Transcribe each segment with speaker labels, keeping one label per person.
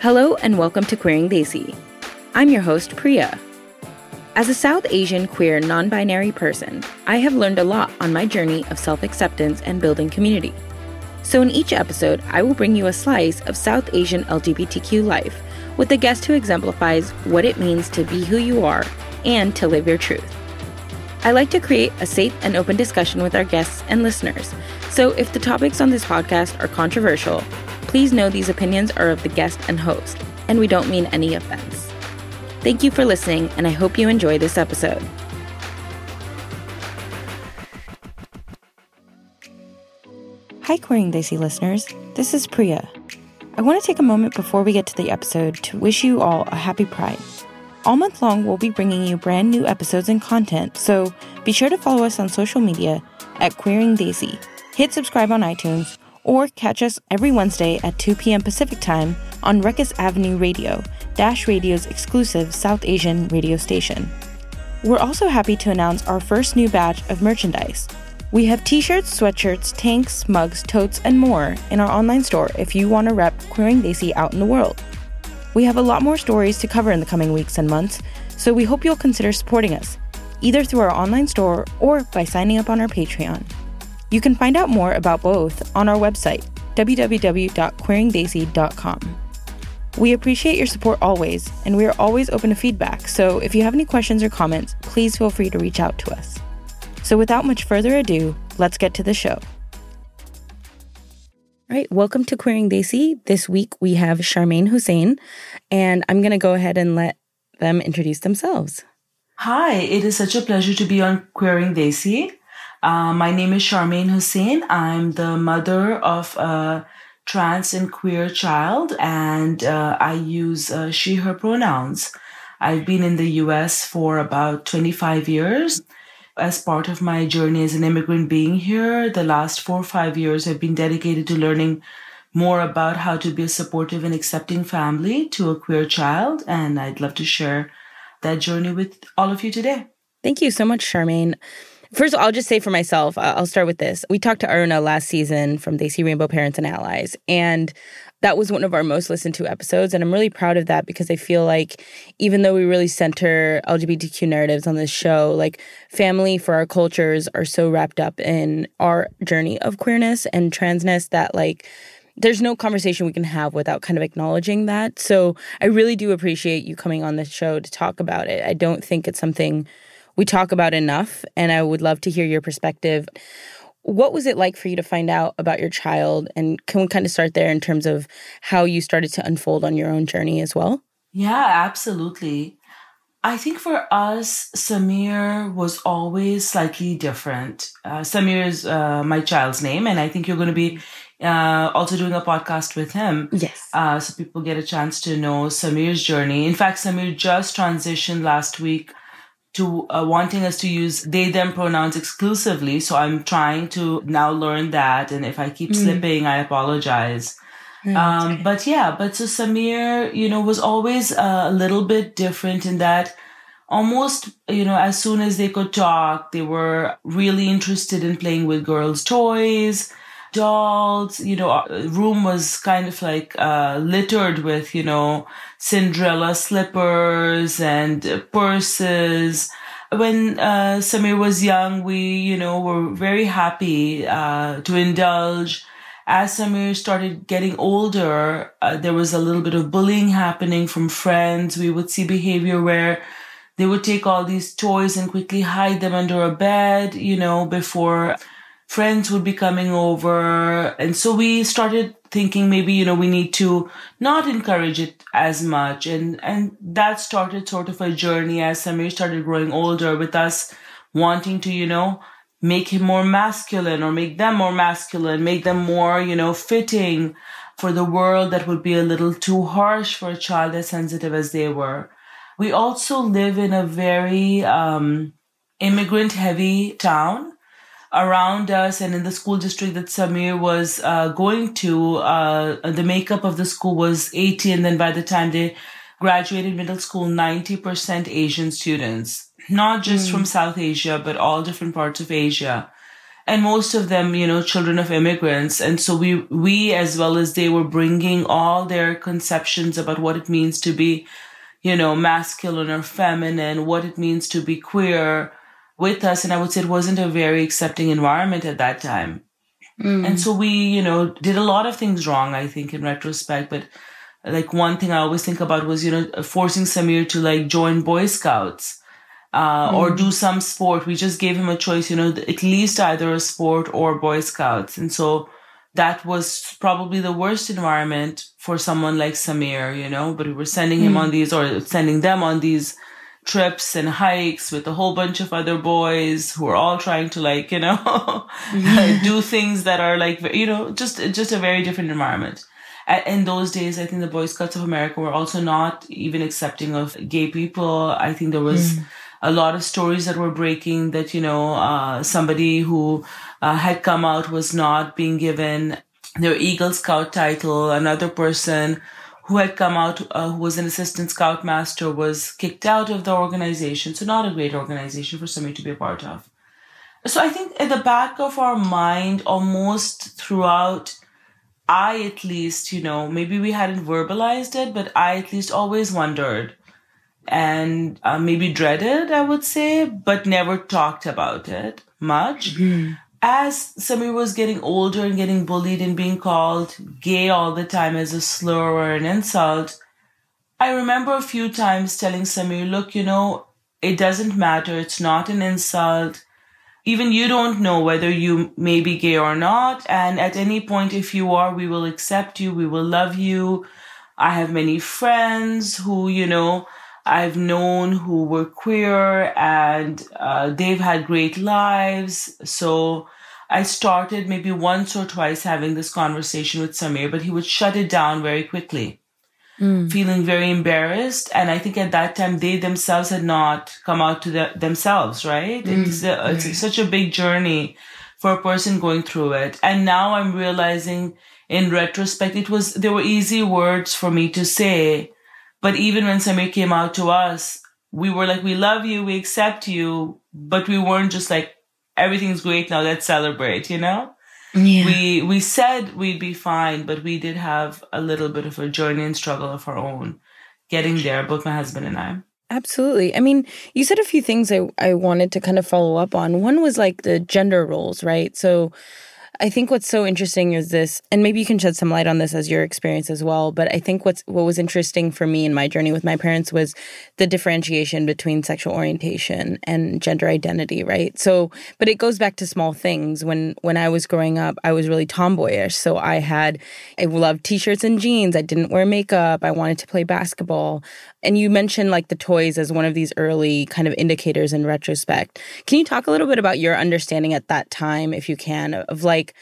Speaker 1: Hello and welcome to Queering Desi. I'm your host, Priya. As a South Asian queer non binary person, I have learned a lot on my journey of self acceptance and building community. So, in each episode, I will bring you a slice of South Asian LGBTQ life with a guest who exemplifies what it means to be who you are and to live your truth. I like to create a safe and open discussion with our guests and listeners. So, if the topics on this podcast are controversial, please know these opinions are of the guest and host, and we don't mean any offense. Thank you for listening, and I hope you enjoy this episode. Hi, Queering Desi listeners. This is Priya. I want to take a moment before we get to the episode to wish you all a happy Pride. All month long, we'll be bringing you brand new episodes and content, so be sure to follow us on social media at Queering Desi. Hit subscribe on iTunes or catch us every Wednesday at 2 p.m. Pacific Time on Ruckus Avenue Radio, Dash Radio's exclusive South Asian radio station. We're also happy to announce our first new batch of merchandise. We have t shirts, sweatshirts, tanks, mugs, totes, and more in our online store if you want to rep Queering Desi out in the world. We have a lot more stories to cover in the coming weeks and months, so we hope you'll consider supporting us, either through our online store or by signing up on our Patreon. You can find out more about both on our website, www.queeringdesi.com. We appreciate your support always, and we are always open to feedback, so if you have any questions or comments, please feel free to reach out to us. So without much further ado, let's get to the show. All right, welcome to Queering Desi. This week we have Charmaine Hussein, and I'm going to go ahead and let them introduce themselves.
Speaker 2: Hi, it is such a pleasure to be on Queering Desi. Uh, my name is Charmaine Hussein. I'm the mother of a trans and queer child, and uh, I use uh, she, her pronouns. I've been in the US for about 25 years. As part of my journey as an immigrant being here, the last four or five years have been dedicated to learning more about how to be a supportive and accepting family to a queer child. And I'd love to share that journey with all of you today.
Speaker 1: Thank you so much, Charmaine. First, of all, I'll just say for myself, I'll start with this. We talked to Aruna last season from Desi Rainbow Parents and Allies, and that was one of our most listened to episodes. And I'm really proud of that because I feel like even though we really center LGBTQ narratives on this show, like family for our cultures are so wrapped up in our journey of queerness and transness that, like, there's no conversation we can have without kind of acknowledging that. So I really do appreciate you coming on the show to talk about it. I don't think it's something we talk about enough, and I would love to hear your perspective. What was it like for you to find out about your child? And can we kind of start there in terms of how you started to unfold on your own journey as well?
Speaker 2: Yeah, absolutely. I think for us, Samir was always slightly different. Uh, Samir is uh, my child's name, and I think you're going to be uh, also doing a podcast with him.
Speaker 1: Yes.
Speaker 2: Uh, so people get a chance to know Samir's journey. In fact, Samir just transitioned last week to uh, wanting us to use they them pronouns exclusively so i'm trying to now learn that and if i keep mm. slipping i apologize um, okay. but yeah but so samir you know was always a little bit different in that almost you know as soon as they could talk they were really interested in playing with girls toys dolls. You know, room was kind of like uh, littered with, you know, Cinderella slippers and purses. When uh, Samir was young, we, you know, were very happy uh, to indulge. As Samir started getting older, uh, there was a little bit of bullying happening from friends. We would see behavior where they would take all these toys and quickly hide them under a bed, you know, before friends would be coming over. And so we started thinking maybe, you know, we need to not encourage it as much. And, and that started sort of a journey as Samir started growing older with us wanting to, you know, make him more masculine or make them more masculine, make them more, you know, fitting for the world that would be a little too harsh for a child as sensitive as they were. We also live in a very um, immigrant heavy town around us and in the school district that Samir was uh, going to, uh, the makeup of the school was 80. And then by the time they graduated middle school, 90% Asian students, not just mm. from South Asia, but all different parts of Asia. and most of them, you know, children of immigrants. And so we, we as well as they were bringing all their conceptions about what it means to be, you know, masculine or feminine, what it means to be queer with us. And I would say it wasn't a very accepting environment at that time. Mm. And so we, you know, did a lot of things wrong, I think, in retrospect. But like one thing I always think about was, you know, forcing Samir to like join Boy Scouts uh, mm. or do some sport. We just gave him a choice, you know, at least either a sport or Boy Scouts. And so that was probably the worst environment for someone like Samir, you know, but we were sending him mm. on these or sending them on these trips and hikes with a whole bunch of other boys who are all trying to like, you know, do things that are like, you know, just, just a very different environment. In those days, I think the Boy Scouts of America were also not even accepting of gay people. I think there was, mm a lot of stories that were breaking that, you know, uh, somebody who uh, had come out was not being given their Eagle Scout title. Another person who had come out, uh, who was an assistant scoutmaster, was kicked out of the organization. So not a great organization for somebody to be a part of. So I think at the back of our mind, almost throughout, I at least, you know, maybe we hadn't verbalized it, but I at least always wondered and uh, maybe dreaded, I would say, but never talked about it much. Mm-hmm. As Samir was getting older and getting bullied and being called gay all the time as a slur or an insult, I remember a few times telling Samir, look, you know, it doesn't matter. It's not an insult. Even you don't know whether you may be gay or not. And at any point, if you are, we will accept you. We will love you. I have many friends who, you know, I've known who were queer and uh, they've had great lives. So I started maybe once or twice having this conversation with Samir, but he would shut it down very quickly, mm. feeling very embarrassed. And I think at that time they themselves had not come out to the, themselves, right? Mm. It's, a, it's such a big journey for a person going through it. And now I'm realizing in retrospect, it was, there were easy words for me to say but even when Samir came out to us, we were like, we love you, we accept you, but we weren't just like, everything's great now, let's celebrate, you know? Yeah. We we said we'd be fine, but we did have a little bit of a journey and struggle of our own getting there, both my husband and I.
Speaker 1: Absolutely. I mean, you said a few things I, I wanted to kind of follow up on. One was like the gender roles, right? So I think what's so interesting is this, and maybe you can shed some light on this as your experience as well. But I think what's what was interesting for me in my journey with my parents was the differentiation between sexual orientation and gender identity, right? So, but it goes back to small things. When when I was growing up, I was really tomboyish. So I had I loved t-shirts and jeans. I didn't wear makeup. I wanted to play basketball. And you mentioned like the toys as one of these early kind of indicators in retrospect. Can you talk a little bit about your understanding at that time, if you can, of like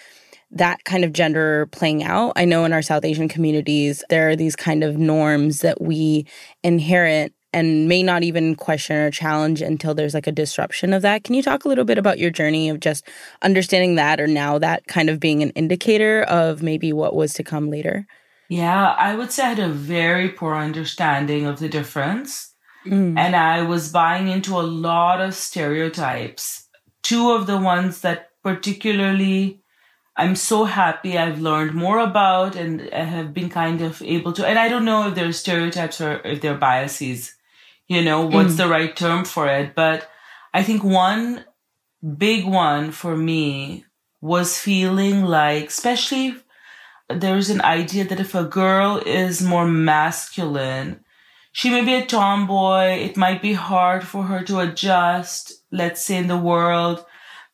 Speaker 1: that kind of gender playing out? I know in our South Asian communities, there are these kind of norms that we inherit and may not even question or challenge until there's like a disruption of that. Can you talk a little bit about your journey of just understanding that or now that kind of being an indicator of maybe what was to come later?
Speaker 2: Yeah, I would say I had a very poor understanding of the difference. Mm. And I was buying into a lot of stereotypes. Two of the ones that particularly I'm so happy I've learned more about and have been kind of able to. And I don't know if they're stereotypes or if they're biases, you know, what's mm. the right term for it. But I think one big one for me was feeling like, especially there's an idea that if a girl is more masculine, she may be a tomboy. It might be hard for her to adjust, let's say in the world,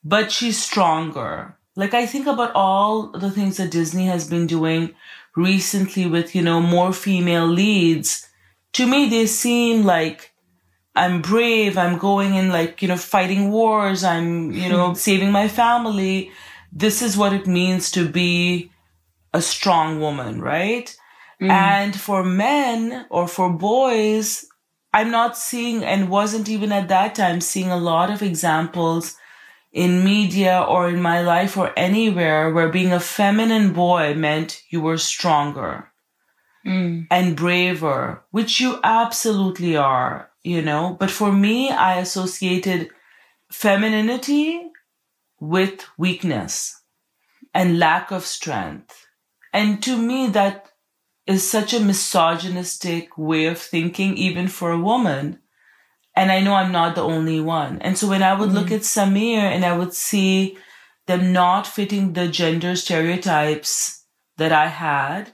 Speaker 2: but she's stronger. Like I think about all the things that Disney has been doing recently with, you know, more female leads. To me, they seem like I'm brave. I'm going in like, you know, fighting wars. I'm, you know, saving my family. This is what it means to be a strong woman, right? Mm. And for men or for boys, I'm not seeing and wasn't even at that time seeing a lot of examples in media or in my life or anywhere where being a feminine boy meant you were stronger mm. and braver, which you absolutely are, you know. But for me, I associated femininity with weakness and lack of strength. And to me, that is such a misogynistic way of thinking, even for a woman. And I know I'm not the only one. And so when I would mm-hmm. look at Samir and I would see them not fitting the gender stereotypes that I had,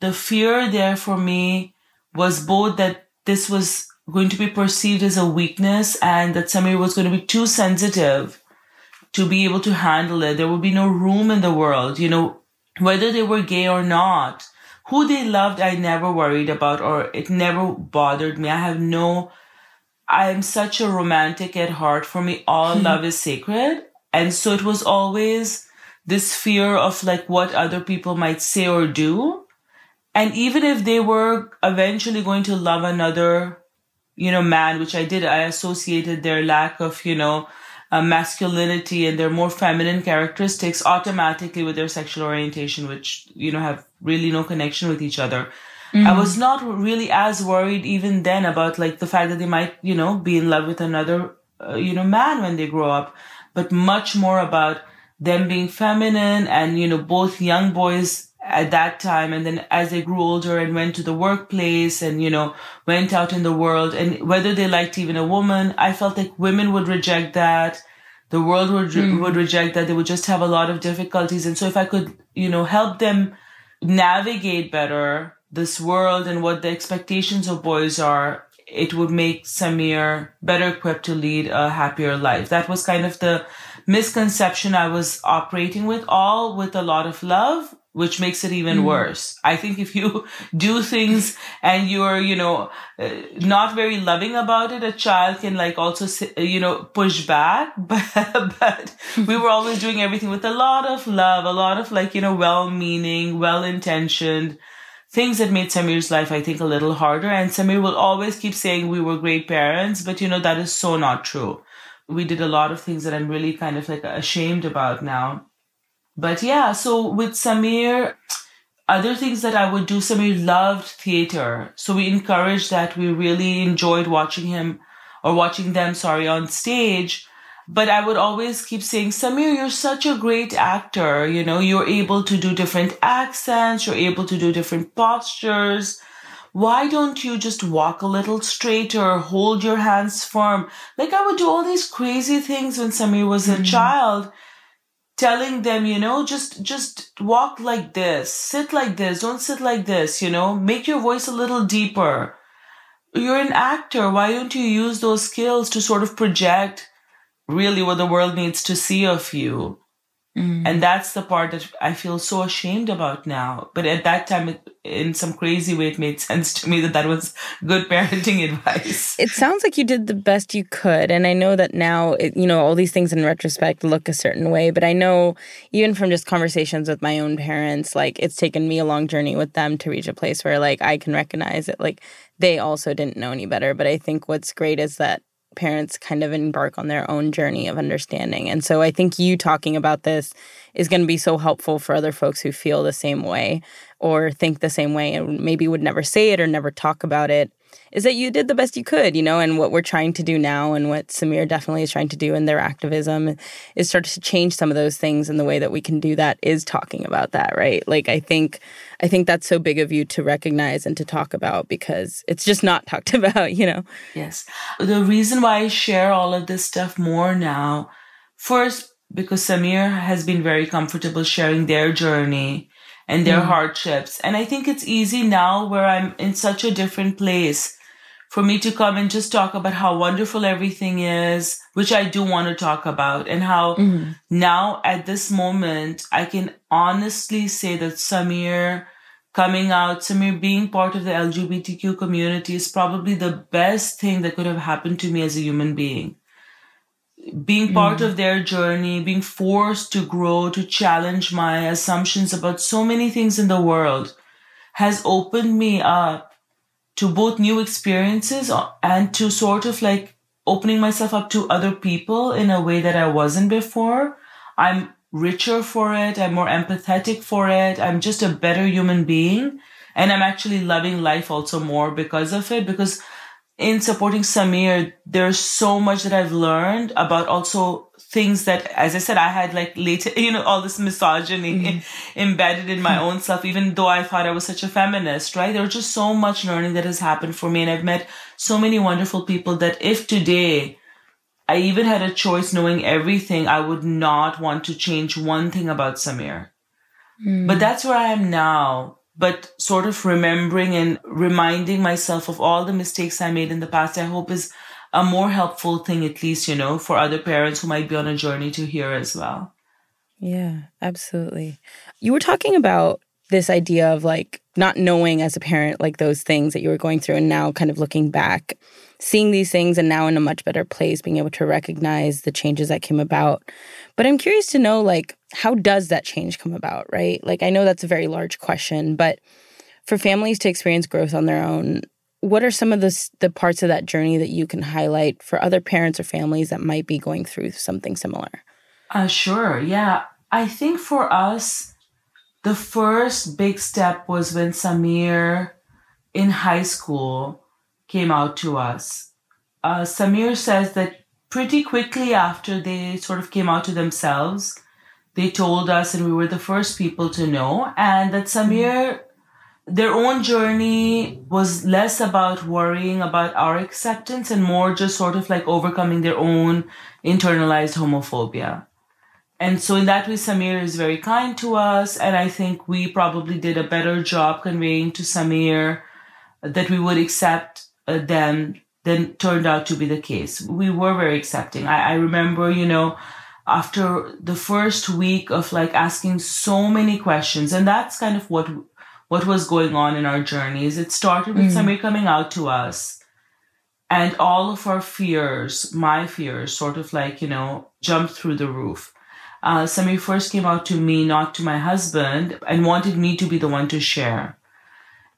Speaker 2: the fear there for me was both that this was going to be perceived as a weakness and that Samir was going to be too sensitive to be able to handle it. There would be no room in the world, you know, whether they were gay or not. Who they loved, I never worried about or it never bothered me. I have no, I am such a romantic at heart. For me, all hmm. love is sacred. And so it was always this fear of like what other people might say or do. And even if they were eventually going to love another, you know, man, which I did, I associated their lack of, you know, uh, masculinity and their more feminine characteristics automatically with their sexual orientation, which, you know, have really no connection with each other. Mm-hmm. I was not really as worried even then about like the fact that they might, you know, be in love with another, uh, you know, man when they grow up, but much more about them being feminine and, you know, both young boys at that time and then as they grew older and went to the workplace and you know went out in the world and whether they liked even a woman i felt like women would reject that. The world would mm. would reject that. They would just have a lot of difficulties. And so if i could you know help them navigate better this world and what the expectations of boys are it would make samir better equipped to lead a happier life. That was kind of the misconception i was operating with all with a lot of love which makes it even mm. worse. I think if you do things and you're, you know, uh, not very loving about it, a child can like also, you know, push back. But, but we were always doing everything with a lot of love, a lot of like, you know, well-meaning, well-intentioned things that made Samir's life, I think, a little harder. And Samir will always keep saying we were great parents, but you know, that is so not true. We did a lot of things that I'm really kind of like ashamed about now but yeah, so with Samir, other things that I would do, Samir loved theater. So we encouraged that. We really enjoyed watching him or watching them, sorry, on stage. But I would always keep saying, Samir, you're such a great actor. You know, you're able to do different accents. You're able to do different postures. Why don't you just walk a little straighter, hold your hands firm? Like I would do all these crazy things when Samir was a mm-hmm. child telling them, you know, just, just walk like this, sit like this, don't sit like this, you know, make your voice a little deeper. You're an actor. Why don't you use those skills to sort of project really what the world needs to see of you? Mm. And that's the part that I feel so ashamed about now. But at that time, it, in some crazy way, it made sense to me that that was good parenting advice.
Speaker 1: It sounds like you did the best you could. And I know that now, it, you know, all these things in retrospect look a certain way. But I know even from just conversations with my own parents, like it's taken me a long journey with them to reach a place where like I can recognize it. Like they also didn't know any better. But I think what's great is that parents kind of embark on their own journey of understanding. And so I think you talking about this is going to be so helpful for other folks who feel the same way or think the same way and maybe would never say it or never talk about it is that you did the best you could, you know, and what we're trying to do now and what Samir definitely is trying to do in their activism is start to change some of those things and the way that we can do that is talking about that, right? Like I think I think that's so big of you to recognize and to talk about because it's just not talked about, you know.
Speaker 2: Yes. The reason why I share all of this stuff more now, first because Samir has been very comfortable sharing their journey and their mm. hardships. And I think it's easy now where I'm in such a different place for me to come and just talk about how wonderful everything is, which I do want to talk about and how mm. now at this moment, I can honestly say that Samir coming out, Samir being part of the LGBTQ community is probably the best thing that could have happened to me as a human being being part mm. of their journey, being forced to grow, to challenge my assumptions about so many things in the world has opened me up to both new experiences and to sort of like opening myself up to other people in a way that I wasn't before. I'm richer for it. I'm more empathetic for it. I'm just a better human being. And I'm actually loving life also more because of it, because in supporting Samir, there's so much that I've learned about also things that, as I said, I had like later, you know, all this misogyny mm-hmm. embedded in my own self, even though I thought I was such a feminist, right? There's just so much learning that has happened for me. And I've met so many wonderful people that if today I even had a choice knowing everything, I would not want to change one thing about Samir. Mm. But that's where I am now but sort of remembering and reminding myself of all the mistakes I made in the past, I hope is a more helpful thing, at least, you know, for other parents who might be on a journey to hear as well.
Speaker 1: Yeah, absolutely. You were talking about this idea of like not knowing as a parent, like those things that you were going through, and now kind of looking back, seeing these things, and now in a much better place, being able to recognize the changes that came about. But I'm curious to know, like, how does that change come about, right? Like, I know that's a very large question, but for families to experience growth on their own, what are some of the the parts of that journey that you can highlight for other parents or families that might be going through something similar?
Speaker 2: Uh, sure. Yeah, I think for us, the first big step was when Samir in high school came out to us. Uh, Samir says that pretty quickly after they sort of came out to themselves, they told us, and we were the first people to know, and that Samir, their own journey was less about worrying about our acceptance and more just sort of like overcoming their own internalized homophobia. And so in that way, Samir is very kind to us. And I think we probably did a better job conveying to Samir that we would accept uh, them than turned out to be the case. We were very accepting. I, I remember, you know, after the first week of like asking so many questions, and that's kind of what what was going on in our journeys. It started with mm. Samir coming out to us and all of our fears, my fears, sort of like, you know, jumped through the roof. Uh, Samir first came out to me, not to my husband, and wanted me to be the one to share.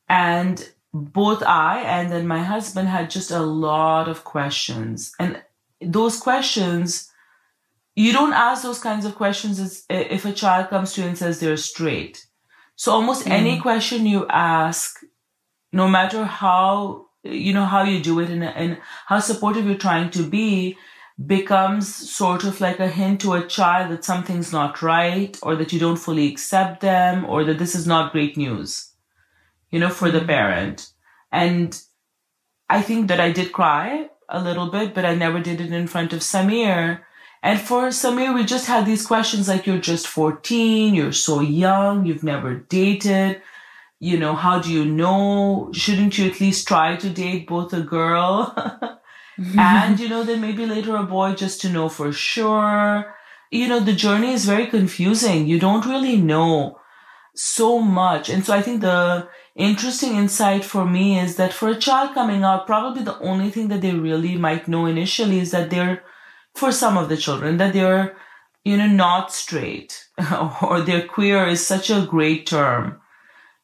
Speaker 2: And both I and then my husband had just a lot of questions. And those questions, you don't ask those kinds of questions if a child comes to you and says they're straight. So almost mm. any question you ask, no matter how, you know, how you do it and, and how supportive you're trying to be, becomes sort of like a hint to a child that something's not right or that you don't fully accept them or that this is not great news you know, for the parent. And I think that I did cry a little bit, but I never did it in front of Samir. And for Samir, we just had these questions like, you're just 14, you're so young, you've never dated. You know, how do you know? Shouldn't you at least try to date both a girl and, you know, then maybe later a boy just to know for sure? You know, the journey is very confusing. You don't really know so much. And so I think the interesting insight for me is that for a child coming out, probably the only thing that they really might know initially is that they're, for some of the children, that they're, you know, not straight or they're queer is such a great term.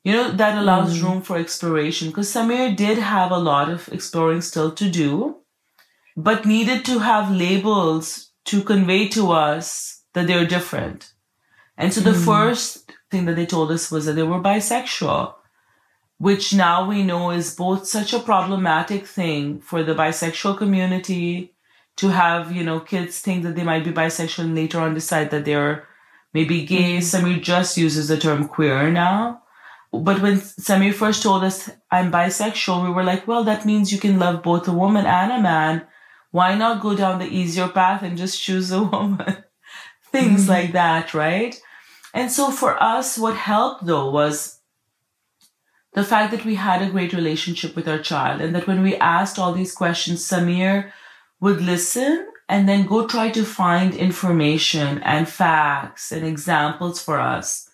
Speaker 2: You know, that allows mm. room for exploration because Samir did have a lot of exploring still to do, but needed to have labels to convey to us that they're different. And so the mm. first thing that they told us was that they were bisexual which now we know is both such a problematic thing for the bisexual community to have, you know, kids think that they might be bisexual and later on decide that they're maybe gay. Mm-hmm. Samir just uses the term queer now. But when Samir first told us I'm bisexual, we were like, well, that means you can love both a woman and a man. Why not go down the easier path and just choose a woman? Things mm-hmm. like that, right? And so for us, what helped though was the fact that we had a great relationship with our child and that when we asked all these questions, Samir would listen and then go try to find information and facts and examples for us,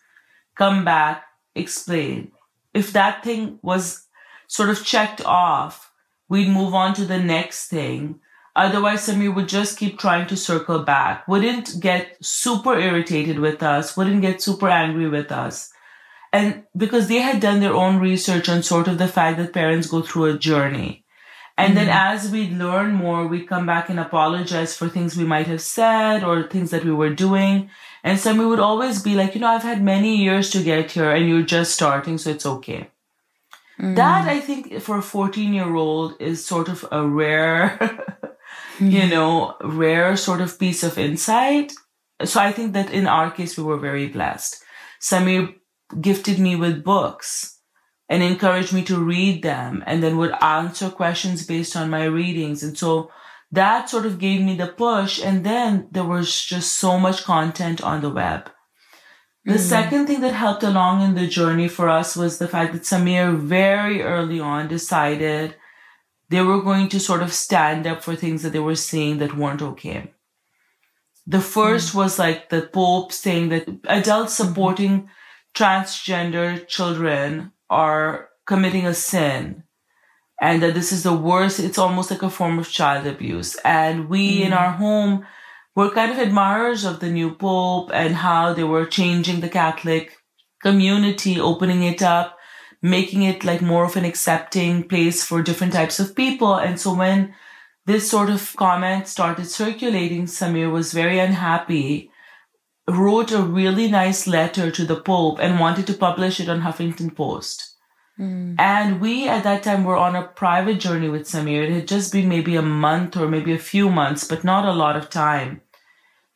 Speaker 2: come back, explain. If that thing was sort of checked off, we'd move on to the next thing. Otherwise, Samir would just keep trying to circle back, wouldn't get super irritated with us, wouldn't get super angry with us and because they had done their own research on sort of the fact that parents go through a journey. And mm-hmm. then as we learn more, we come back and apologize for things we might have said or things that we were doing. And so we would always be like, you know, I've had many years to get here and you're just starting, so it's okay. Mm. That I think for a 14 year old is sort of a rare, mm. you know, rare sort of piece of insight. So I think that in our case, we were very blessed. Samir gifted me with books and encouraged me to read them and then would answer questions based on my readings. And so that sort of gave me the push. And then there was just so much content on the web. The mm. second thing that helped along in the journey for us was the fact that Samir very early on decided they were going to sort of stand up for things that they were seeing that weren't okay. The first mm. was like the Pope saying that adults mm-hmm. supporting transgender children are committing a sin and that this is the worst. It's almost like a form of child abuse. And we mm. in our home were kind of admirers of the new Pope and how they were changing the Catholic community, opening it up, making it like more of an accepting place for different types of people. And so when this sort of comment started circulating, Samir was very unhappy, wrote a really nice letter to the Pope and wanted to publish it on Huffington Post. Mm. And we at that time were on a private journey with Samir. It had just been maybe a month or maybe a few months, but not a lot of time.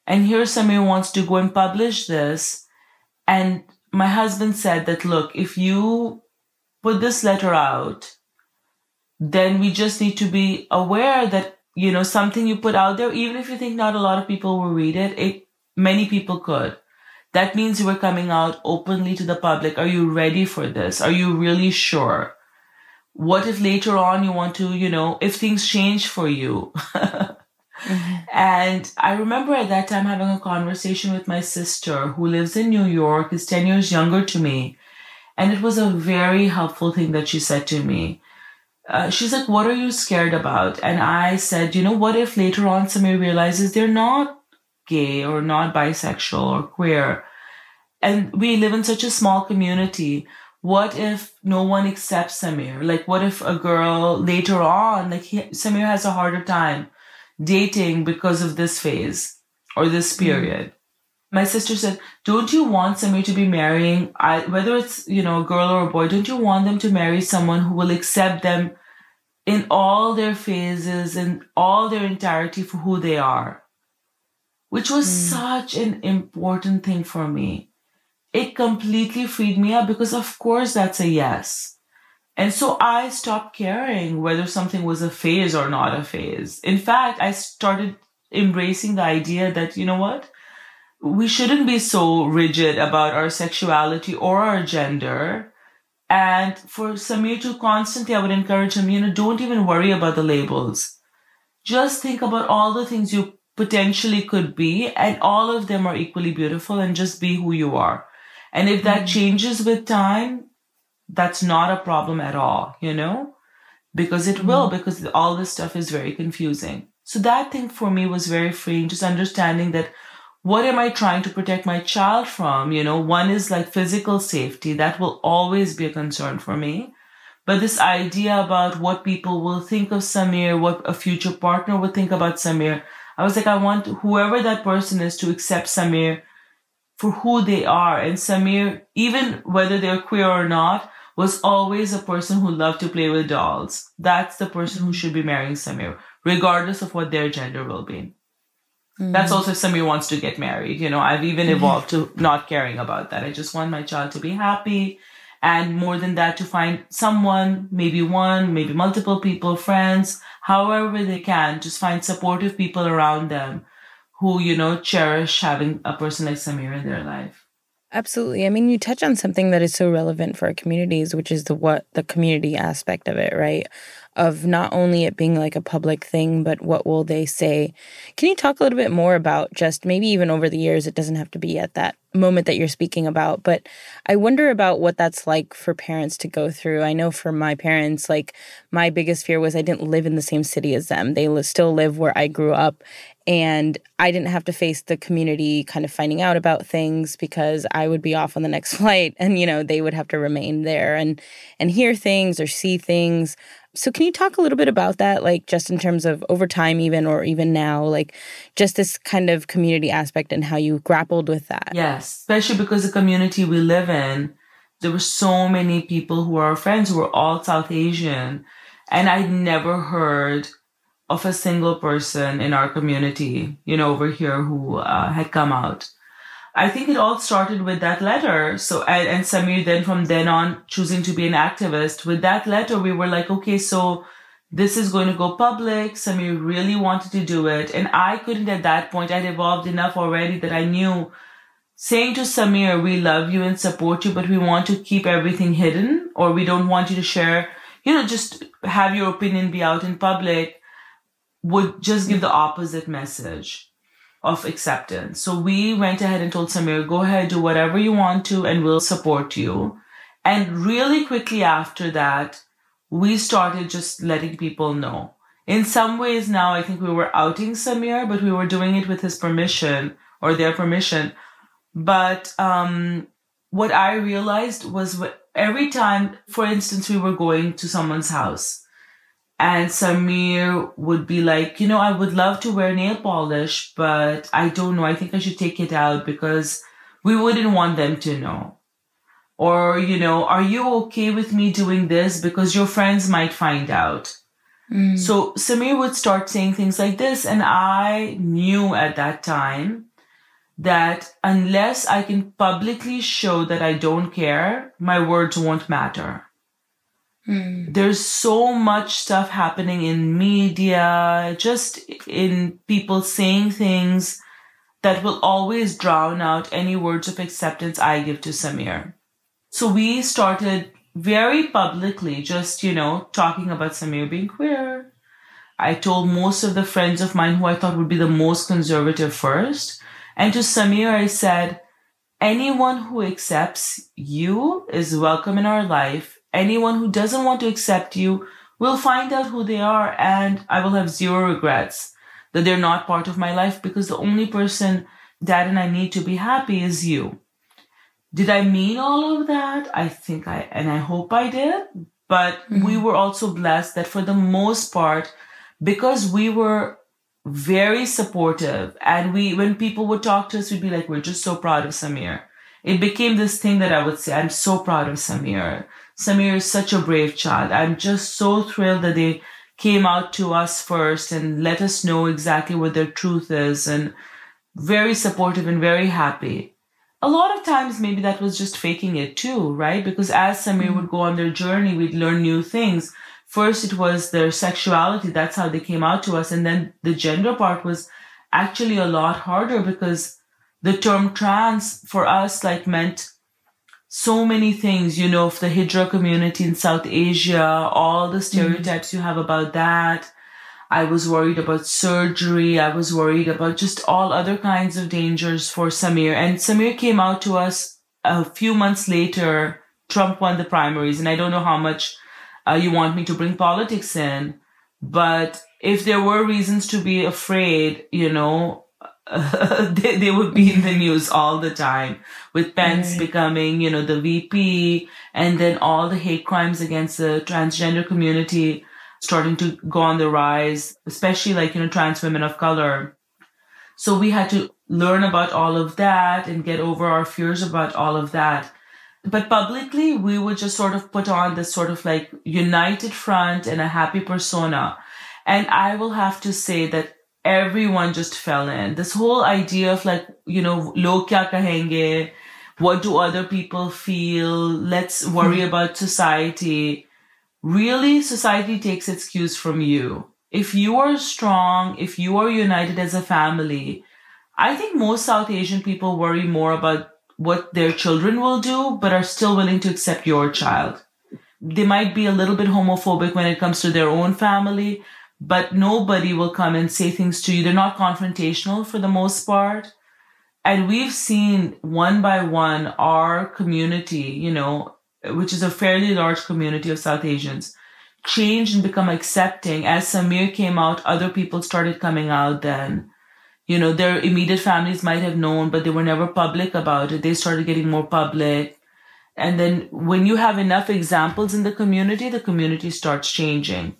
Speaker 2: And here Samir wants to go and publish this. And my husband said that, look, if you put this letter out, then we just need to be aware that, you know, something you put out there, even if you think not a lot of people will read it, it many people could. That means you are coming out openly to the public. Are you ready for this? Are you really sure? What if later on you want to, you know, if things change for you? mm-hmm. And I remember at that time having a conversation with my sister who lives in New York, is 10 years younger to me. And it was a very helpful thing that she said to me. Uh, she's like, What are you scared about? And I said, You know, what if later on somebody realizes they're not gay or not bisexual or queer. And we live in such a small community. What if no one accepts Samir? Like, what if a girl later on, like he, Samir has a harder time dating because of this phase or this mm-hmm. period? Mm. My sister said, don't you want Samir to be marrying, I, whether it's, you know, a girl or a boy, don't you want them to marry someone who will accept them in all their phases and all their entirety for who they are? Which was mm. such an important thing for me. It completely freed me up because, of course, that's a yes. And so I stopped caring whether something was a phase or not a phase. In fact, I started embracing the idea that, you know what? We shouldn't be so rigid about our sexuality or our gender. And for Samir to constantly, I would encourage him, you know, don't even worry about the labels. Just think about all the things you potentially could be and all of them are equally beautiful and just be who you are. And if that mm-hmm. changes with time, that's not a problem at all, you know? Because it will, because all this stuff is very confusing. So that thing for me was very freeing, just understanding that what am I trying to protect my child from? You know, one is like physical safety. That will always be a concern for me. But this idea about what people will think of Samir, what a future partner would think about Samir, I was like, I want whoever that person is to accept Samir for who they are. And Samir, even whether they're queer or not, was always a person who loved to play with dolls. That's the person who should be marrying Samir, regardless of what their gender will be. Mm. That's also if Samir wants to get married. You know, I've even evolved to not caring about that. I just want my child to be happy. And more than that, to find someone, maybe one, maybe multiple people, friends, however they can, just find supportive people around them who, you know, cherish having a person like Samir in their life.
Speaker 1: Absolutely. I mean, you touch on something that is so relevant for our communities, which is the what the community aspect of it, right? Of not only it being like a public thing, but what will they say? Can you talk a little bit more about just maybe even over the years, it doesn't have to be at that moment that you're speaking about, but I wonder about what that's like for parents to go through. I know for my parents, like my biggest fear was I didn't live in the same city as them. They still live where I grew up and I didn't have to face the community kind of finding out about things because I would be off on the next flight and you know they would have to remain there and and hear things or see things so can you talk a little bit about that like just in terms of over time even or even now like just this kind of community aspect and how you grappled with that
Speaker 2: yes especially because the community we live in there were so many people who are our friends who were all South Asian. And I'd never heard of a single person in our community, you know, over here who uh, had come out. I think it all started with that letter. So, and, and Samir then from then on choosing to be an activist. With that letter, we were like, okay, so this is going to go public. Samir really wanted to do it. And I couldn't at that point, I'd evolved enough already that I knew saying to Samir, we love you and support you, but we want to keep everything hidden or we don't want you to share, you know, just have your opinion be out in public would just give the opposite message of acceptance. So we went ahead and told Samir, go ahead, do whatever you want to, and we'll support you. And really quickly after that, we started just letting people know. In some ways now, I think we were outing Samir, but we were doing it with his permission or their permission. But um, what I realized was every time, for instance, we were going to someone's house and Samir would be like, you know, I would love to wear nail polish, but I don't know. I think I should take it out because we wouldn't want them to know. Or, you know, are you okay with me doing this? Because your friends might find out. Mm. So Samir would start saying things like this. And I knew at that time that unless I can publicly show that I don't care, my words won't matter. Mm. There's so much stuff happening in media, just in people saying things that will always drown out any words of acceptance I give to Samir. So we started very publicly just, you know, talking about Samir being queer. I told most of the friends of mine who I thought would be the most conservative first. And to Samir, I said, anyone who accepts you is welcome in our life Anyone who doesn't want to accept you will find out who they are and I will have zero regrets that they're not part of my life because the only person dad and I need to be happy is you. Did I mean all of that? I think I, and I hope I did, but mm-hmm. we were also blessed that for the most part, because we were very supportive and we, when people would talk to us, we'd be like, we're just so proud of Samir. It became this thing that I would say, I'm so proud of Samir. Samir is such a brave child. I'm just so thrilled that they came out to us first and let us know exactly what their truth is and very supportive and very happy. A lot of times, maybe that was just faking it too, right? Because as Samir mm-hmm. would go on their journey, we'd learn new things. First, it was their sexuality. That's how they came out to us. And then the gender part was actually a lot harder because the term trans for us like meant so many things, you know, of the Hijra community in South Asia, all the stereotypes mm-hmm. you have about that. I was worried about surgery. I was worried about just all other kinds of dangers for Samir. And Samir came out to us a few months later. Trump won the primaries. And I don't know how much uh, you want me to bring politics in, but if there were reasons to be afraid, you know, they, they would be in the news all the time with Pence right. becoming, you know, the VP and then all the hate crimes against the transgender community starting to go on the rise, especially like, you know, trans women of color. So we had to learn about all of that and get over our fears about all of that. But publicly, we would just sort of put on this sort of like united front and a happy persona. And I will have to say that everyone just fell in. This whole idea of like, you know, log kya kahenge? What do other people feel? Let's worry hmm. about society. Really, society takes its cues from you. If you are strong, if you are united as a family, I think most South Asian people worry more about what their children will do, but are still willing to accept your child. They might be a little bit homophobic when it comes to their own family, but nobody will come and say things to you. They're not confrontational for the most part. And we've seen one by one our community, you know, which is a fairly large community of South Asians, change and become accepting. As Samir came out, other people started coming out then. You know, their immediate families might have known, but they were never public about it. They started getting more public. And then when you have enough examples in the community, the community starts changing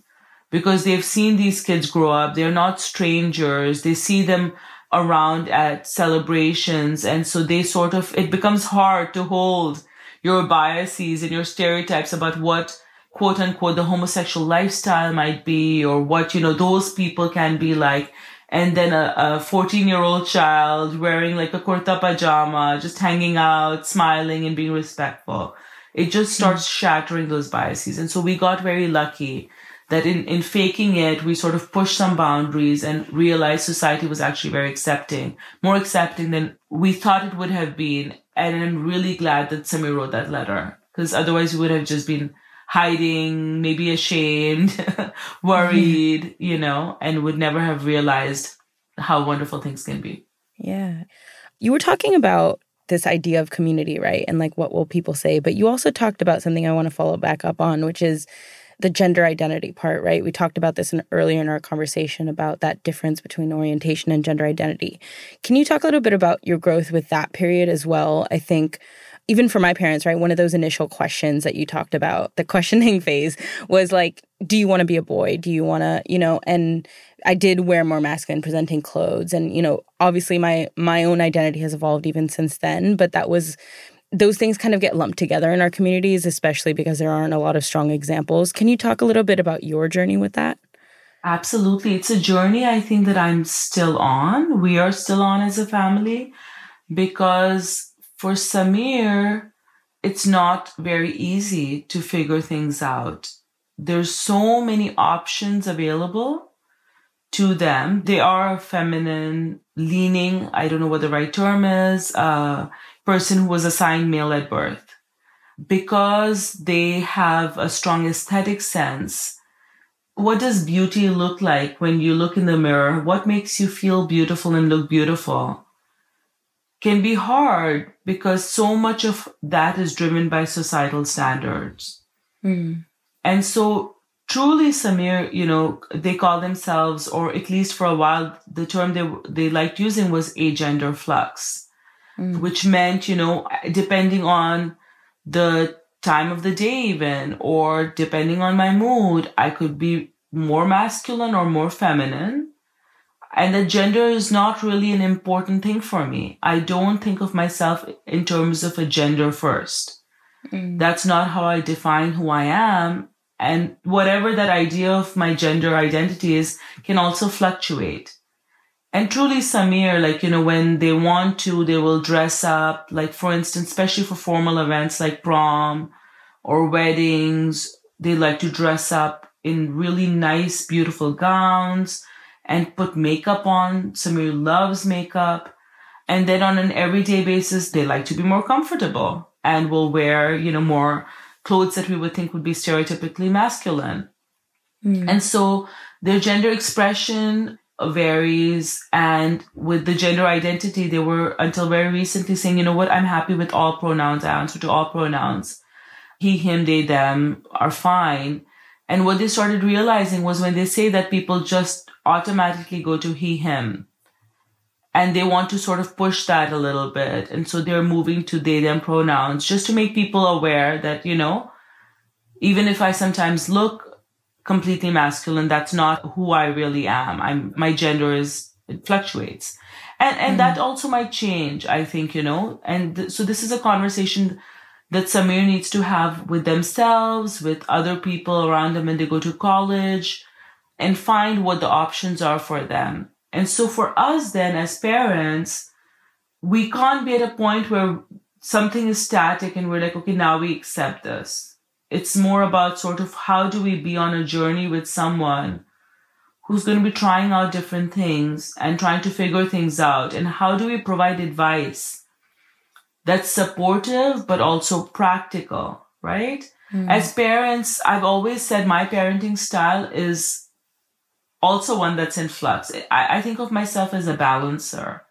Speaker 2: because they've seen these kids grow up. They're not strangers. They see them around at celebrations. And so they sort of, it becomes hard to hold, your biases and your stereotypes about what quote unquote the homosexual lifestyle might be or what, you know, those people can be like. And then a 14 year old child wearing like a kurta pajama, just hanging out, smiling and being respectful. It just starts mm-hmm. shattering those biases. And so we got very lucky that in, in faking it, we sort of pushed some boundaries and realized society was actually very accepting, more accepting than we thought it would have been. And I'm really glad that Samir wrote that letter because otherwise we would have just been hiding, maybe ashamed, worried, mm-hmm. you know, and would never have realized how wonderful things can be.
Speaker 1: Yeah. You were talking about this idea of community, right? And like, what will people say? But you also talked about something I want to follow back up on, which is the gender identity part, right? We talked about this in, earlier in our conversation about that difference between orientation and gender identity. Can you talk a little bit about your growth with that period as well? I think even for my parents, right, one of those initial questions that you talked about, the questioning phase was like, do you want to be a boy? Do you want to, you know, and I did wear more masculine presenting clothes and you know, obviously my my own identity has evolved even since then, but that was those things kind of get lumped together in our communities, especially because there aren't a lot of strong examples. Can you talk a little bit about your journey with that?
Speaker 2: Absolutely. It's a journey I think that I'm still on. We are still on as a family because for Samir, it's not very easy to figure things out. There's so many options available to them. They are feminine leaning. I don't know what the right term is. Uh, person who was assigned male at birth. Because they have a strong aesthetic sense, what does beauty look like when you look in the mirror? What makes you feel beautiful and look beautiful? Can be hard because so much of that is driven by societal standards. Mm. And so truly Samir, you know, they call themselves, or at least for a while, the term they, they liked using was agender flux mm. which meant, you know, depending on the time of the day even, or depending on my mood, I could be more masculine or more feminine. And the gender is not really an important thing for me. I don't think of myself in terms of a gender first. Mm. That's not how I define who I am. And whatever that idea of my gender identity is can also fluctuate. And truly, Samir, like, you know, when they want to, they will dress up. Like, for instance, especially for formal events like prom or weddings, they like to dress up in really nice, beautiful gowns and put makeup on. Samir loves makeup. And then on an everyday basis, they like to be more comfortable and will wear, you know, more clothes that we would think would be stereotypically masculine. Mm. And so their gender expression varies. And with the gender identity, they were until very recently saying, you know what, I'm happy with all pronouns. I answer to all pronouns. He, him, they, them are fine. And what they started realizing was when they say that people just automatically go to he, him. And they want to sort of push that a little bit. And so they're moving to they, them pronouns just to make people aware that, you know, even if I sometimes look completely masculine. That's not who I really am. I'm, my gender is, it fluctuates. And, and mm. that also might change, I think, you know, and th- so this is a conversation that Samir needs to have with themselves, with other people around them when they go to college and find what the options are for them. And so for us then as parents, we can't be at a point where something is static and we're like, okay, now we accept this it's more about sort of how do we be on a journey with someone who's going to be trying out different things and trying to figure things out. And how do we provide advice that's supportive but also practical right? Mm. as parents i've always said my parenting style is also one that's in flux. I, I think of myself as a balancer.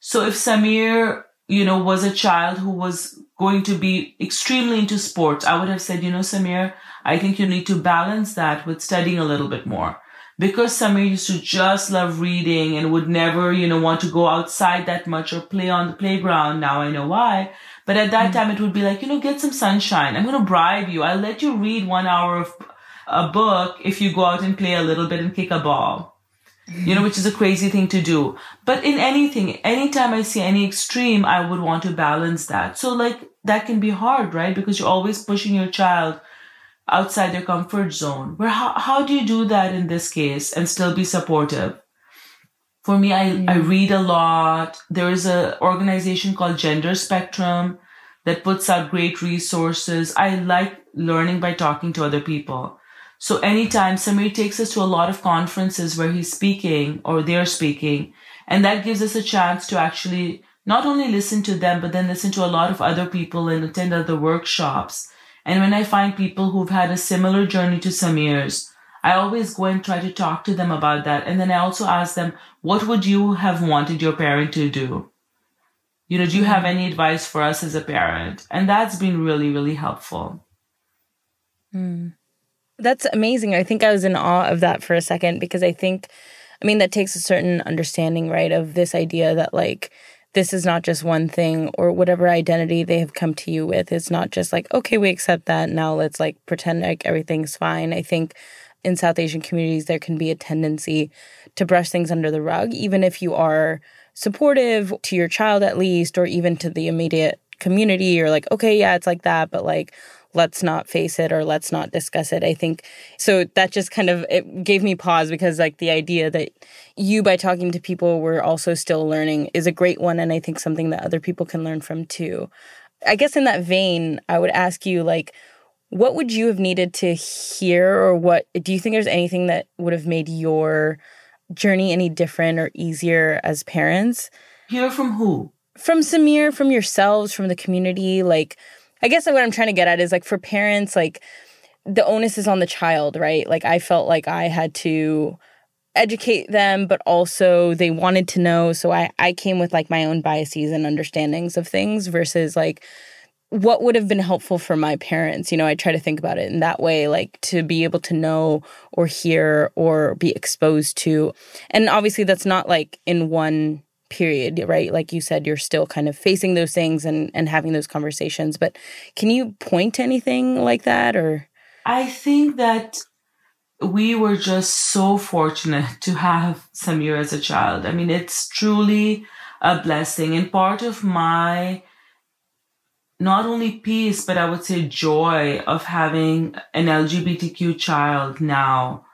Speaker 2: So if samir you know was a child who was going to be extremely into sports, I would have said, you know, Samir, I think you need to balance that with studying a little bit more. Because Samir used to just love reading and would never, you know, want to go outside that much or play on the playground. Now I know why. But at that mm-hmm. time, it would be like, you know, get some sunshine. I'm going to bribe you. I'll let you read one hour of a book if you go out and play a little bit and kick a ball. You know, which is a crazy thing to do. But in anything, anytime I see any extreme, I would want to balance that. So like that can be hard, right? Because you're always pushing your child outside their comfort zone. Where how, how do you do that in this case and still be supportive? For me, I. I read a lot. There is an organization called Gender Spectrum that puts out great resources. I like learning by talking to other people. So anytime Samir takes us to a lot of conferences where he's speaking or they're speaking, and that gives us a chance to actually not only listen to them, but then listen to a lot of other people and attend other workshops. And when I find people who've had a similar journey to Samir's, I always go and try to talk to them about that. And then I also ask them, what would you have wanted your parent to do? You know, do you have any advice for us as a parent? And that's been really, really helpful.
Speaker 1: Mm. That's amazing. I think I was in awe of that for a second because I think, I mean, that takes a certain understanding, right, of this idea that, like, this is not just one thing or whatever identity they have come to you with. It's not just like, okay, we accept that. Now let's like pretend like everything's fine. I think in South Asian communities, there can be a tendency to brush things under the rug, even if you are supportive to your child at least, or even to the immediate community, or like, okay, yeah, it's like that, but like, let's not face it or let's not discuss it. I think so that just kind of it gave me pause because like the idea that you by talking to people were also still learning is a great one and I think something that other people can learn from too. I guess in that vein, I would ask you like what would you have needed to hear or what do you think there's anything that would have made your journey any different or easier as parents?
Speaker 2: Hear from who?
Speaker 1: From Samir, from yourselves, from the community, like I guess what I'm trying to get at is like for parents, like the onus is on the child, right? Like I felt like I had to educate them, but also they wanted to know. So I, I came with like my own biases and understandings of things versus like what would have been helpful for my parents. You know, I try to think about it in that way, like to be able to know or hear or be exposed to. And obviously, that's not like in one period, right? Like you said, you're still kind of facing those things and, and having those conversations. But can you point to anything like that or?
Speaker 2: I think that we were just so fortunate to have Samir as a child. I mean, it's truly a blessing. And part of my not only peace, but I would say joy of having an LGBTQ child now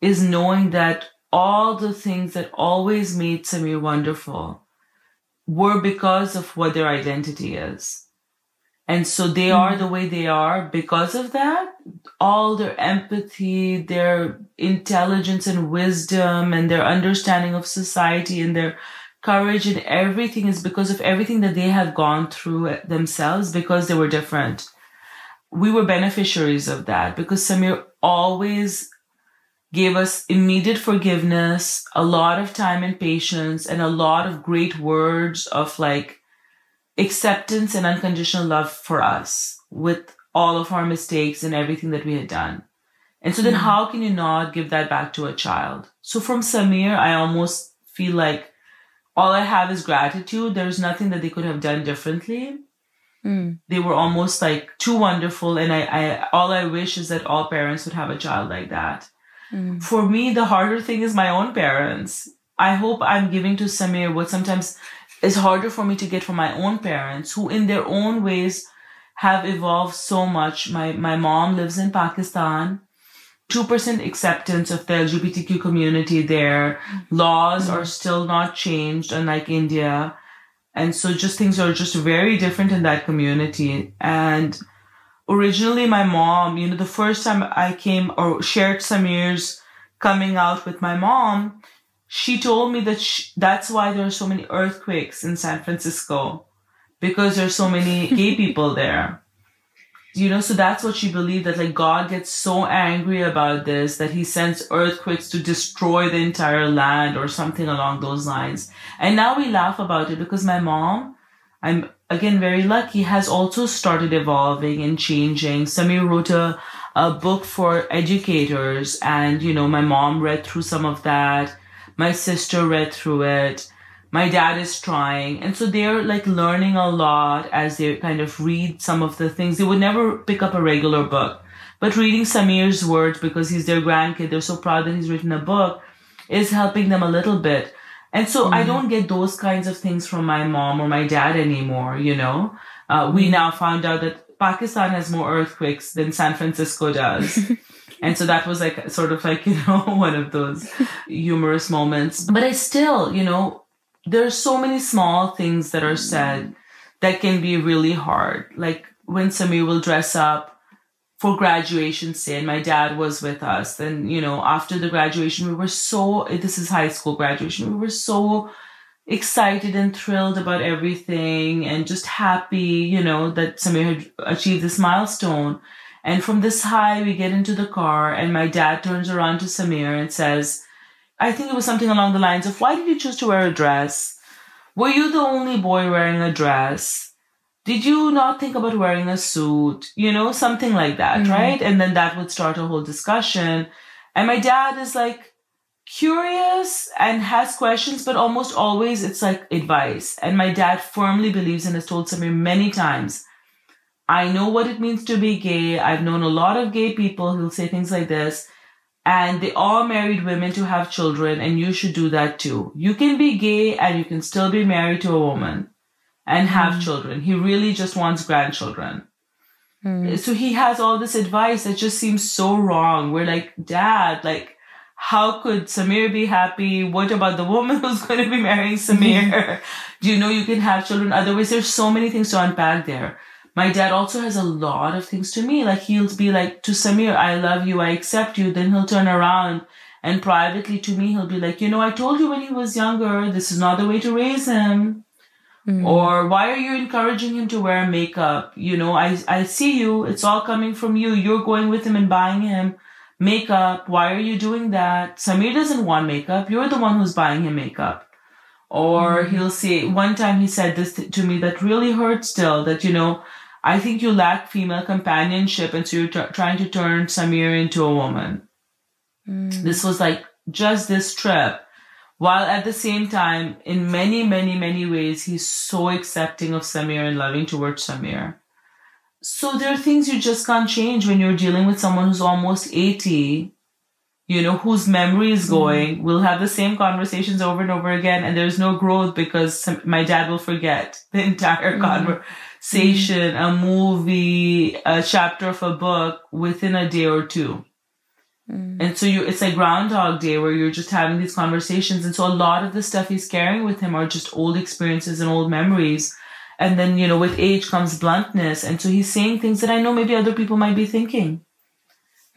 Speaker 2: is knowing that all the things that always made Samir wonderful were because of what their identity is. And so they mm-hmm. are the way they are because of that. All their empathy, their intelligence and wisdom and their understanding of society and their courage and everything is because of everything that they have gone through themselves because they were different. We were beneficiaries of that because Samir always gave us immediate forgiveness, a lot of time and patience, and a lot of great words of like acceptance and unconditional love for us with all of our mistakes and everything that we had done. And so then mm-hmm. how can you not give that back to a child? So from Samir, I almost feel like all I have is gratitude. There's nothing that they could have done differently. Mm. They were almost like too wonderful. And I, I, all I wish is that all parents would have a child like that. Mm. For me, the harder thing is my own parents. I hope I'm giving to Samir what sometimes is harder for me to get from my own parents, who in their own ways have evolved so much. My, my mom lives in Pakistan. 2% acceptance of the LGBTQ community there. Laws mm. are still not changed, unlike India. And so just things are just very different in that community. And originally my mom, you know, the first time I came or shared Samir's coming out with my mom, she told me that she, that's why there are so many earthquakes in San Francisco because there's so many gay people there. You know, so that's what she believed that like God gets so angry about this that he sends earthquakes to destroy the entire land or something along those lines. And now we laugh about it because my mom, I'm again very lucky, has also started evolving and changing. Samir wrote a, a book for educators and, you know, my mom read through some of that. My sister read through it. My dad is trying. And so they're like learning a lot as they kind of read some of the things. They would never pick up a regular book, but reading Samir's words because he's their grandkid, they're so proud that he's written a book is helping them a little bit. And so mm. I don't get those kinds of things from my mom or my dad anymore, you know? Uh, we now found out that Pakistan has more earthquakes than San Francisco does. and so that was like sort of like, you know, one of those humorous moments. But I still, you know, there's so many small things that are said that can be really hard. Like when Samir will dress up for graduation say and my dad was with us and you know after the graduation we were so this is high school graduation we were so excited and thrilled about everything and just happy you know that samir had achieved this milestone. And from this high we get into the car and my dad turns around to samir and says i think it was something along the lines of why did you choose to wear a dress? Were you the only boy wearing a dress did you not think about wearing a suit? You know, something like that, mm-hmm. right? And then that would start a whole discussion. And my dad is like curious and has questions, but almost always it's like advice. And my dad firmly believes and has told Samir many times, I know what it means to be gay. I've known a lot of gay people who'll say things like this. And they all married women to have children, and you should do that too. You can be gay and you can still be married to a woman and have mm. children. He really just wants grandchildren. Mm. So he has all this advice that just seems so wrong. We're like, Dad, like, how could Samir be happy? What about the woman who's going to be marrying Samir? Do you know you can have children? Otherwise, there's so many things to unpack there. My dad also has a lot of things to me. Like he'll be like to Samir, I love you, I accept you. Then he'll turn around and privately to me, he'll be like, you know, I told you when he was younger, this is not the way to raise him. Mm. Or why are you encouraging him to wear makeup? You know, I, I see you. It's all coming from you. You're going with him and buying him makeup. Why are you doing that? Samir doesn't want makeup. You're the one who's buying him makeup. Or mm. he'll say, one time he said this to me that really hurt still that, you know, I think you lack female companionship. And so you're t- trying to turn Samir into a woman. Mm. This was like just this trip while at the same time, in many, many, many ways, he's so accepting of Samir and loving towards Samir. So there are things you just can't change when you're dealing with someone who's almost 80, you know, whose memory is mm-hmm. going. Mm. We'll have the same conversations over and over again, and there's no growth because some, my dad will forget the entire mm. conversation, a movie, a chapter of a book within a day or two. Mm. And so you, it's like Groundhog Day where you're just having these conversations. And so a lot of the stuff he's carrying with him are just old experiences and old memories. And then, you know, with age comes bluntness. And so he's saying things that I know maybe other people might be thinking.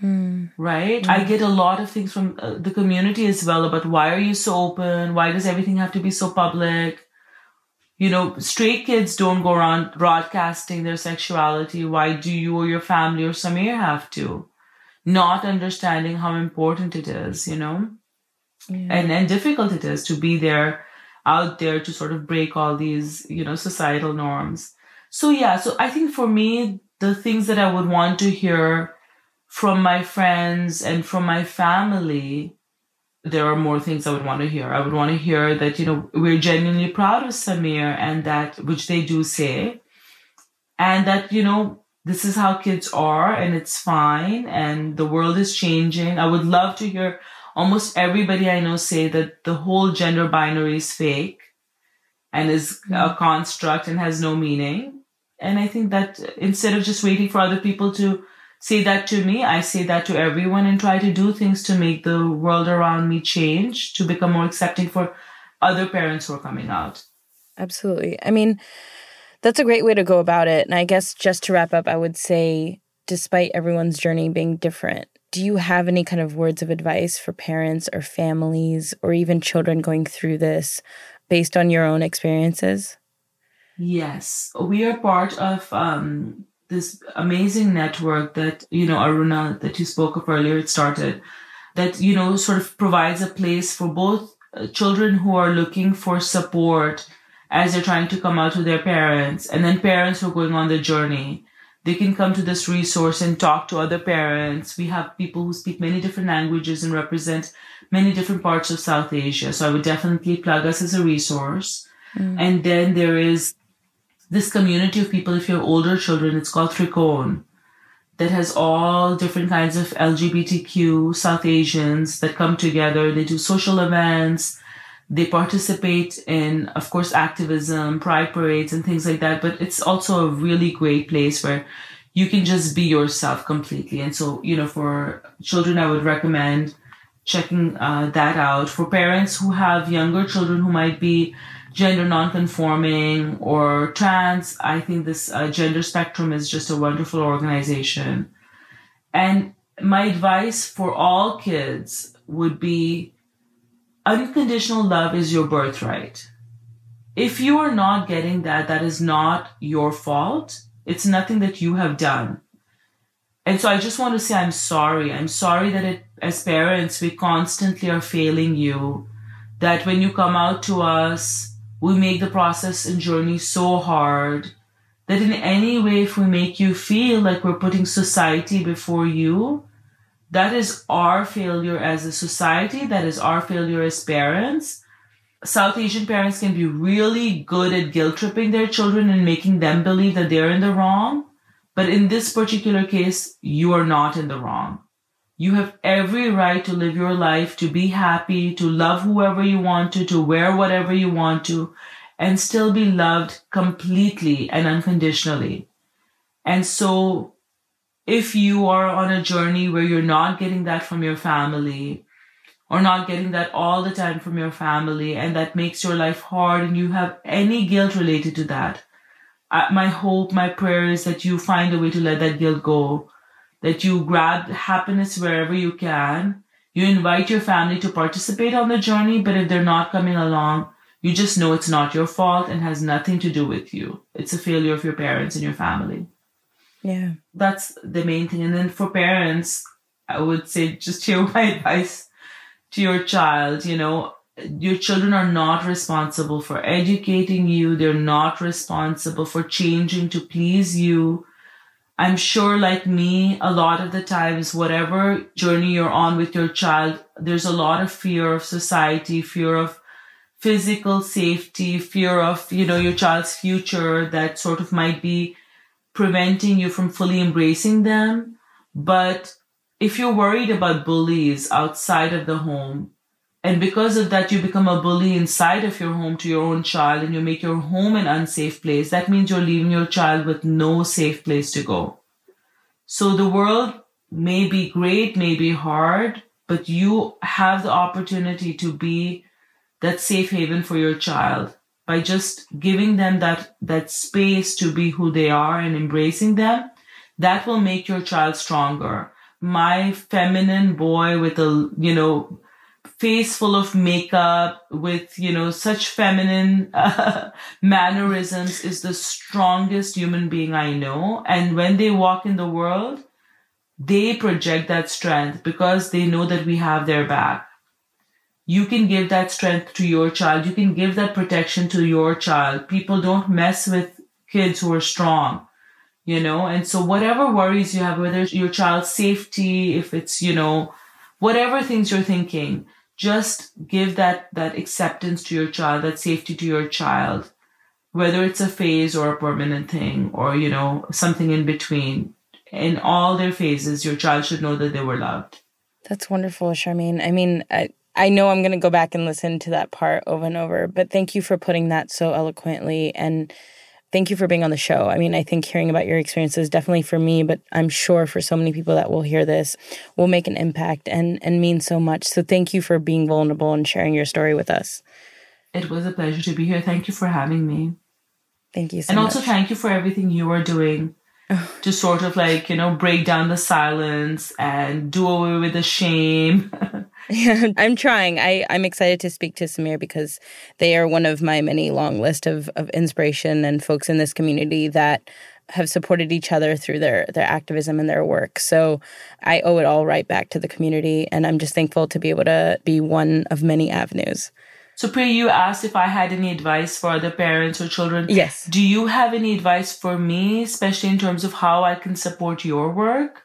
Speaker 2: Mm. Right? Mm. I get a lot of things from uh, the community as well about why are you so open? Why does everything have to be so public? You know, straight kids don't go around broadcasting their sexuality. Why do you or your family or Samir have to? Not understanding how important it is, you know, yeah. and and difficult it is to be there out there to sort of break all these, you know, societal norms. So yeah, so I think for me, the things that I would want to hear from my friends and from my family, there are more things I would want to hear. I would want to hear that, you know, we're genuinely proud of Samir and that, which they do say, and that, you know, this is how kids are and it's fine and the world is changing. I would love to hear almost everybody I know say that the whole gender binary is fake and is a mm-hmm. construct and has no meaning. And I think that instead of just waiting for other people to say that to me, I say that to everyone and try to do things to make the world around me change, to become more accepting for other parents who are coming out.
Speaker 1: Absolutely. I mean, that's a great way to go about it. And I guess just to wrap up, I would say, despite everyone's journey being different, do you have any kind of words of advice for parents or families or even children going through this based on your own experiences?
Speaker 2: Yes, we are part of um, this amazing network that, you know, Aruna, that you spoke of earlier, it started, that, you know, sort of provides a place for both uh, children who are looking for support as they're trying to come out to their parents and then parents who are going on the journey they can come to this resource and talk to other parents we have people who speak many different languages and represent many different parts of south asia so i would definitely plug us as a resource mm. and then there is this community of people if you have older children it's called Trikone that has all different kinds of LGBTQ South Asians that come together. They do social events. They participate in, of course, activism, pride parades, and things like that. But it's also a really great place where you can just be yourself completely. And so, you know, for children, I would recommend checking uh, that out. For parents who have younger children who might be gender nonconforming or trans, I think this uh, gender spectrum is just a wonderful organization. And my advice for all kids would be unconditional love is your birthright. If you are not getting that, that is not your fault. It's nothing that you have done. And so I just want to say I'm sorry. I'm sorry that it, as parents, we constantly are failing you. That when you come out to us, we make the process and journey so hard that in any way, if we make you feel like we're putting society before you, that is our failure as a society. That is our failure as parents. South Asian parents can be really good at guilt tripping their children and making them believe that they're in the wrong. But in this particular case, you are not in the wrong. You have every right to live your life, to be happy, to love whoever you want to, to wear whatever you want to, and still be loved completely and unconditionally. And so, if you are on a journey where you're not getting that from your family, or not getting that all the time from your family, and that makes your life hard, and you have any guilt related to that, my hope, my prayer is that you find a way to let that guilt go that you grab happiness wherever you can. You invite your family to participate on the journey, but if they're not coming along, you just know it's not your fault and has nothing to do with you. It's a failure of your parents and your family.
Speaker 1: Yeah.
Speaker 2: That's the main thing. And then for parents, I would say just hear my advice to your child. You know, your children are not responsible for educating you. They're not responsible for changing to please you. I'm sure, like me, a lot of the times, whatever journey you're on with your child, there's a lot of fear of society, fear of physical safety, fear of, you know, your child's future that sort of might be preventing you from fully embracing them. But if you're worried about bullies outside of the home, and because of that, you become a bully inside of your home to your own child and you make your home an unsafe place. That means you're leaving your child with no safe place to go. So the world may be great, may be hard, but you have the opportunity to be that safe haven for your child by just giving them that, that space to be who they are and embracing them. That will make your child stronger. My feminine boy with a, you know, face full of makeup with, you know, such feminine uh, mannerisms is the strongest human being I know. And when they walk in the world, they project that strength because they know that we have their back. You can give that strength to your child. You can give that protection to your child. People don't mess with kids who are strong, you know? And so whatever worries you have, whether it's your child's safety, if it's, you know, whatever things you're thinking, just give that, that acceptance to your child, that safety to your child, whether it's a phase or a permanent thing or, you know, something in between. In all their phases, your child should know that they were loved.
Speaker 1: That's wonderful, Sharmeen. I mean, I, I know I'm going to go back and listen to that part over and over, but thank you for putting that so eloquently and thank you for being on the show. I mean, I think hearing about your experiences definitely for me, but I'm sure for so many people that will hear this will make an impact and and mean so much. So thank you for being vulnerable and sharing your story with us.
Speaker 2: It was a pleasure to be here. Thank you for having me.
Speaker 1: Thank you so
Speaker 2: And
Speaker 1: much.
Speaker 2: also thank you for everything you are doing to sort of like, you know, break down the silence and do away with the shame.
Speaker 1: Yeah, I'm trying. I, I'm excited to speak to Samir because they are one of my many long list of, of inspiration and folks in this community that have supported each other through their their activism and their work. So I owe it all right back to the community and I'm just thankful to be able to be one of many avenues.
Speaker 2: So, Priya, you asked if I had any advice for other parents or children.
Speaker 1: Yes.
Speaker 2: Do you have any advice for me, especially in terms of how I can support your work?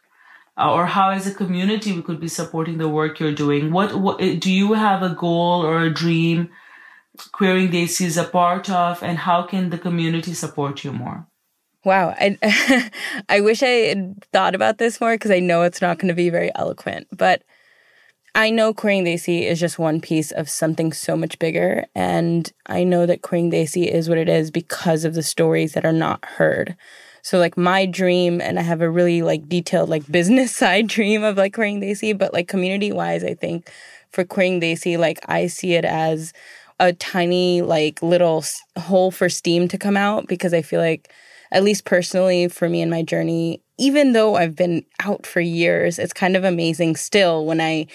Speaker 2: Uh, or how as a community we could be supporting the work you're doing what, what do you have a goal or a dream queering Desi is a part of and how can the community support you more
Speaker 1: Wow. I, I wish I had thought about this more because I know it's not going to be very eloquent. But I know Queering Desi is just one piece of something so much bigger. And I know that Queering Desi is what it is because of the stories that are not heard. So like my dream, and I have a really like detailed like business side dream of like Queering Desi, but like community wise, I think for Queering Desi, like I see it as a tiny like little hole for steam to come out because I feel like at least personally for me in my journey, even though I've been out for years, it's kind of amazing still when I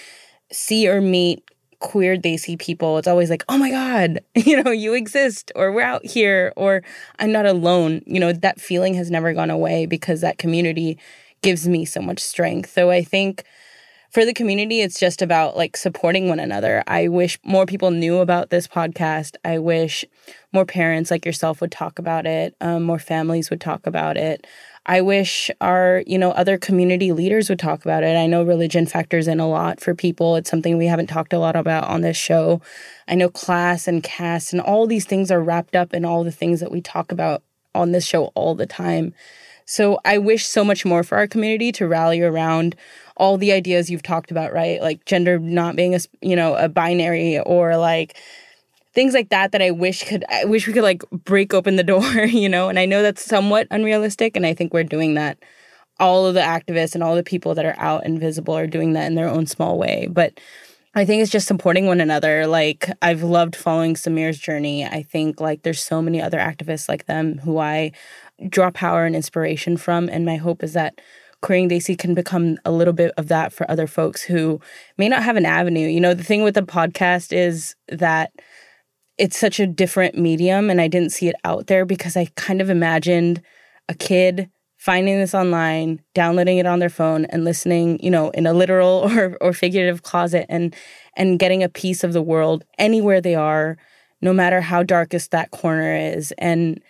Speaker 1: see or meet queer Desi people. It's always like, oh my God, you know, you exist, or we're out here, or I'm not alone. You know, that feeling has never gone away because that community gives me so much strength. So I think for the community, it's just about like supporting one another. I wish more people knew about this podcast. I wish more parents like yourself would talk about it, um, more families would talk about it. I wish our, you know, other community leaders would talk about it. I know religion factors in a lot for people. It's something we haven't talked a lot about on this show. I know class and caste and all these things are wrapped up in all the things that we talk about on this show all the time. So I wish so much more for our community to rally around all the ideas you've talked about, right? Like gender not being a, you know, a binary or like things like that that I wish could I wish we could like break open the door, you know? And I know that's somewhat unrealistic and I think we're doing that. All of the activists and all the people that are out and visible are doing that in their own small way. But I think it's just supporting one another. Like I've loved following Samir's journey. I think like there's so many other activists like them who I draw power and inspiration from and my hope is that Queering Desi can become a little bit of that for other folks who may not have an avenue. You know, the thing with the podcast is that it's such a different medium and I didn't see it out there because I kind of imagined a kid finding this online, downloading it on their phone and listening, you know, in a literal or or figurative closet and and getting a piece of the world anywhere they are, no matter how darkest that corner is. And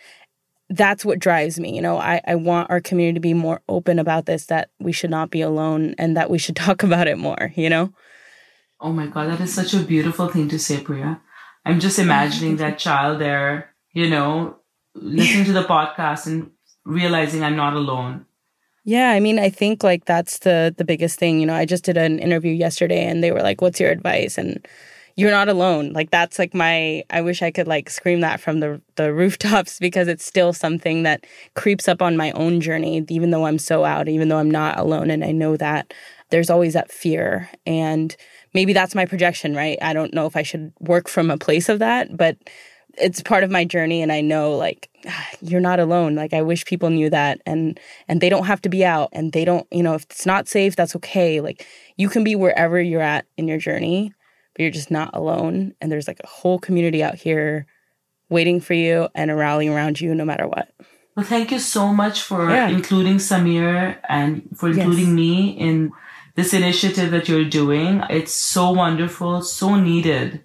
Speaker 1: that's what drives me. You know, I, I want our community to be more open about this, that we should not be alone and that we should talk about it more, you know?
Speaker 2: Oh my God, that is such a beautiful thing to say, Priya. I'm just imagining that child there, you know, listening to the podcast and realizing I'm not alone.
Speaker 1: Yeah, I mean, I think like that's the the biggest thing. You know, I just did an interview yesterday and they were like, "What's your advice?" and you're not alone. Like that's like my I wish I could like scream that from the the rooftops because it's still something that creeps up on my own journey even though I'm so out, even though I'm not alone and I know that there's always that fear and maybe that's my projection, right? I don't know if I should work from a place of that, but it's part of my journey and I know like you're not alone. Like I wish people knew that and and they don't have to be out and they don't, you know, if it's not safe, that's okay. Like you can be wherever you're at in your journey but you're just not alone. And there's like a whole community out here waiting for you and rallying around you no matter what.
Speaker 2: Well, thank you so much for yeah. including Samir and for including yes. me in this initiative that you're doing. It's so wonderful, so needed.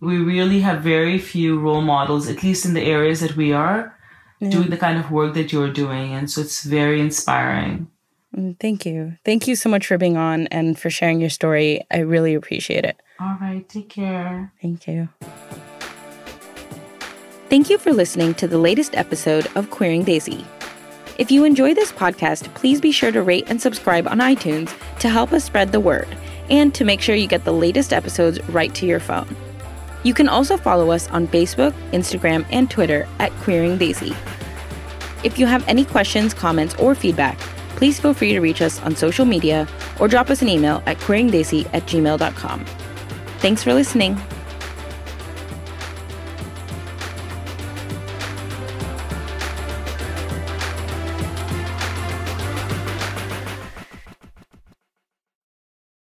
Speaker 2: We really have very few role models, at least in the areas that we are yeah. doing the kind of work that you're doing. And so it's very inspiring.
Speaker 1: Mm, thank you. Thank you so much for being on and for sharing your story. I really appreciate it.
Speaker 2: All right. Take care.
Speaker 1: Thank you. Thank you for listening to the latest episode of Queering Desi. If you enjoy this podcast, please be sure to rate and subscribe on iTunes to help us spread the word and to make sure you get the latest episodes right to your phone. You can also follow us on Facebook, Instagram, and Twitter at Queering Desi. If you have any questions, comments, or feedback, please feel free to reach us on social media or drop us an email at queeringdesi at gmail.com. Thanks for listening.